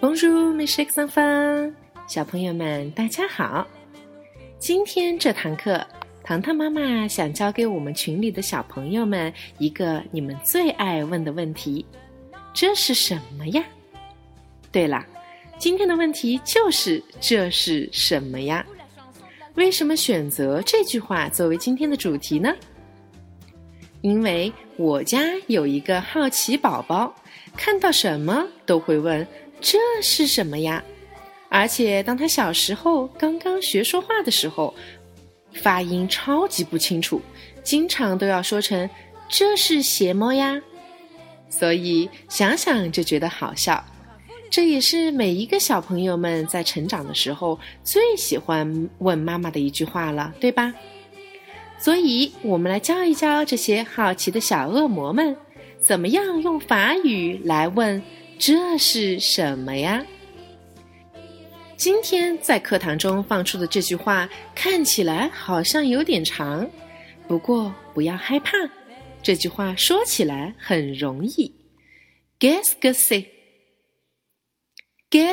Bonjour, mes chers enfants，小朋友们，大家好。今天这堂课，糖糖妈妈想教给我们群里的小朋友们一个你们最爱问的问题：这是什么呀？对了，今天的问题就是这是什么呀？为什么选择这句话作为今天的主题呢？因为我家有一个好奇宝宝，看到什么都会问：“这是什么呀？”而且当他小时候刚刚学说话的时候，发音超级不清楚，经常都要说成“这是邪猫呀”，所以想想就觉得好笑。这也是每一个小朋友们在成长的时候最喜欢问妈妈的一句话了，对吧？所以，我们来教一教这些好奇的小恶魔们，怎么样用法语来问这是什么呀？今天在课堂中放出的这句话看起来好像有点长，不过不要害怕，这句话说起来很容易。Guess g u e s guess g u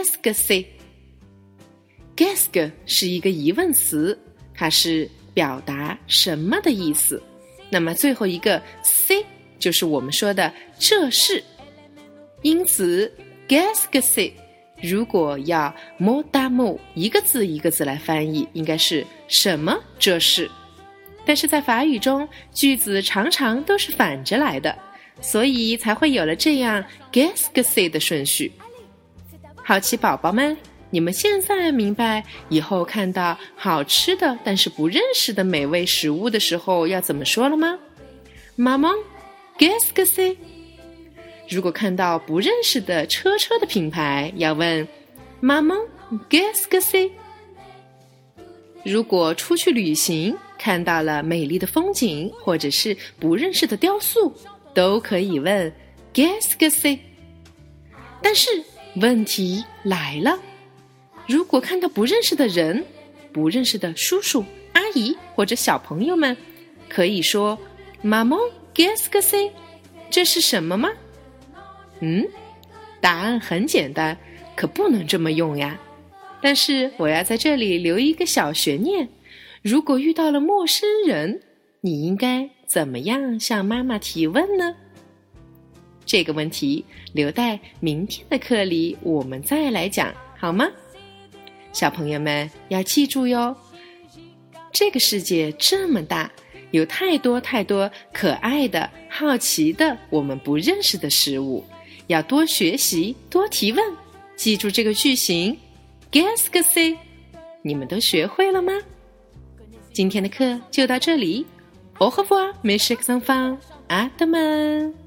e s guess 是一个疑问词，它是。表达什么的意思？那么最后一个 c 就是我们说的这是。因此 geskes 如果要 mo da mo 一个字一个字来翻译，应该是什么这是？但是在法语中，句子常常都是反着来的，所以才会有了这样 geskes 的顺序。好奇宝宝们。你们现在明白以后看到好吃的但是不认识的美味食物的时候要怎么说了吗？妈妈，guess que c'est？如果看到不认识的车车的品牌，要问妈妈，guess que c'est？如果出去旅行看到了美丽的风景或者是不认识的雕塑，都可以问 guess que c'est？但是问题来了。如果看到不认识的人、不认识的叔叔、阿姨或者小朋友们，可以说“妈妈，guess que c'est？这是什么吗？”嗯，答案很简单，可不能这么用呀。但是我要在这里留一个小悬念：如果遇到了陌生人，你应该怎么样向妈妈提问呢？这个问题留待明天的课里我们再来讲，好吗？小朋友们要记住哟，这个世界这么大，有太多太多可爱的、好奇的、我们不认识的事物，要多学习、多提问。记住这个句型，Guess a C，你们都学会了吗？今天的课就到这里，Au revoir, mes chers enfants，阿德们。